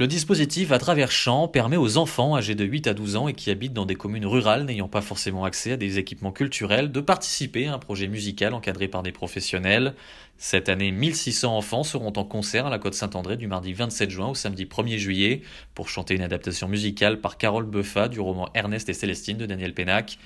Le dispositif à travers champs permet aux enfants âgés de 8 à 12 ans et qui habitent dans des communes rurales n'ayant pas forcément accès à des équipements culturels de participer à un projet musical encadré par des professionnels. Cette année, 1600 enfants seront en concert à la Côte Saint-André du mardi 27 juin au samedi 1er juillet pour chanter une adaptation musicale par Carole Beffa du roman Ernest et Célestine de Daniel Pénac.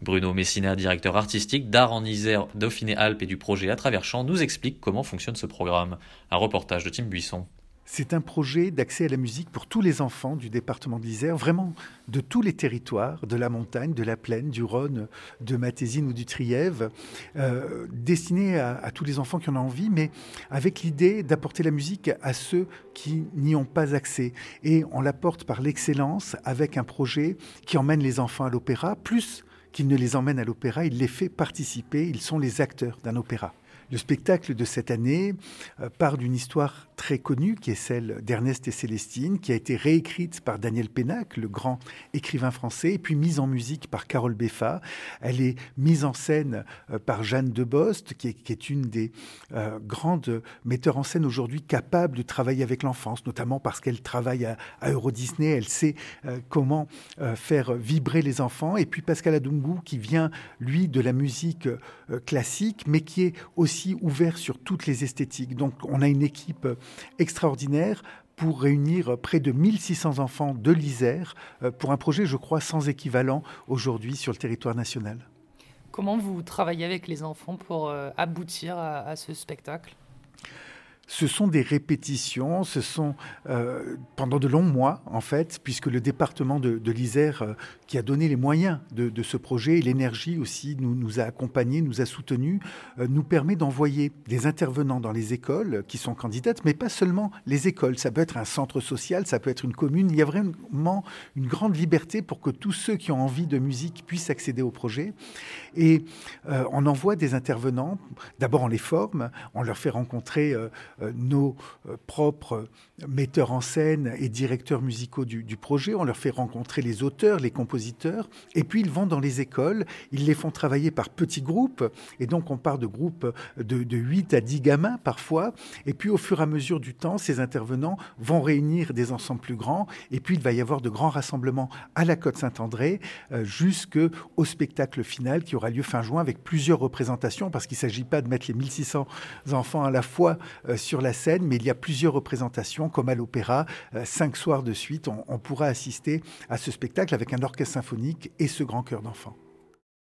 Bruno Messina, directeur artistique d'Art en Isère, Dauphiné-Alpes et du projet À travers champs, nous explique comment fonctionne ce programme. Un reportage de Tim Buisson. C'est un projet d'accès à la musique pour tous les enfants du département de l'Isère, vraiment de tous les territoires, de la montagne, de la plaine, du Rhône, de Matésine ou du Trièvre, euh, destiné à, à, tous les enfants qui en ont envie, mais avec l'idée d'apporter la musique à ceux qui n'y ont pas accès. Et on l'apporte par l'excellence avec un projet qui emmène les enfants à l'opéra, plus qu'il ne les emmène à l'opéra, il les fait participer, ils sont les acteurs d'un opéra. Le spectacle de cette année euh, part d'une histoire très connue qui est celle d'Ernest et Célestine, qui a été réécrite par Daniel Pénac, le grand écrivain français, et puis mise en musique par Carole Beffa. Elle est mise en scène euh, par Jeanne Debost, qui est, qui est une des euh, grandes metteurs en scène aujourd'hui capables de travailler avec l'enfance, notamment parce qu'elle travaille à, Euro Disney, elle sait comment faire vibrer les enfants. Et puis Pascal Adungu, qui vient, lui, de la musique classique, mais qui est aussi ouvert sur toutes les esthétiques. Donc on a une équipe extraordinaire pour réunir près de 1600 enfants de l'Isère pour un projet, je crois, sans équivalent aujourd'hui sur le territoire national. Comment vous travaillez avec les enfants pour aboutir à ce spectacle? Ce sont des répétitions, ce sont euh, pendant de longs mois en fait, puisque le département de, de l'Isère, euh, qui a donné les moyens de, ce projet et l'énergie aussi, nous, nous a accompagnés, nous a soutenus, euh, nous permet d'envoyer des intervenants dans les écoles qui sont candidates, mais pas seulement les écoles. Ça peut être un centre social, ça peut être une commune. Il y a vraiment une grande liberté pour que tous ceux qui ont envie de musique puissent accéder au projet. Et on envoie des intervenants. D'abord, on les forme, on leur fait rencontrer nos propres metteurs en scène et directeurs musicaux du, projet. On leur fait rencontrer les auteurs, les compositeurs, et puis ils vont dans les écoles, ils les font travailler par petits groupes, et donc on part de groupes de, de 8 à 10 gamins parfois, et puis au fur et à mesure du temps, ces intervenants vont réunir des ensembles plus grands, et puis il va y avoir de grands rassemblements à la Côte Saint-André euh, jusqu'au spectacle final qui aura lieu fin juin avec plusieurs représentations, parce qu'il ne s'agit pas de mettre les 1600 enfants à la fois euh, sur la scène, mais il y a plusieurs représentations, comme à l'opéra, euh, cinq soirs de suite, on, on pourra assister à ce spectacle avec un orchestre symphonique et ce grand chœur d'enfants.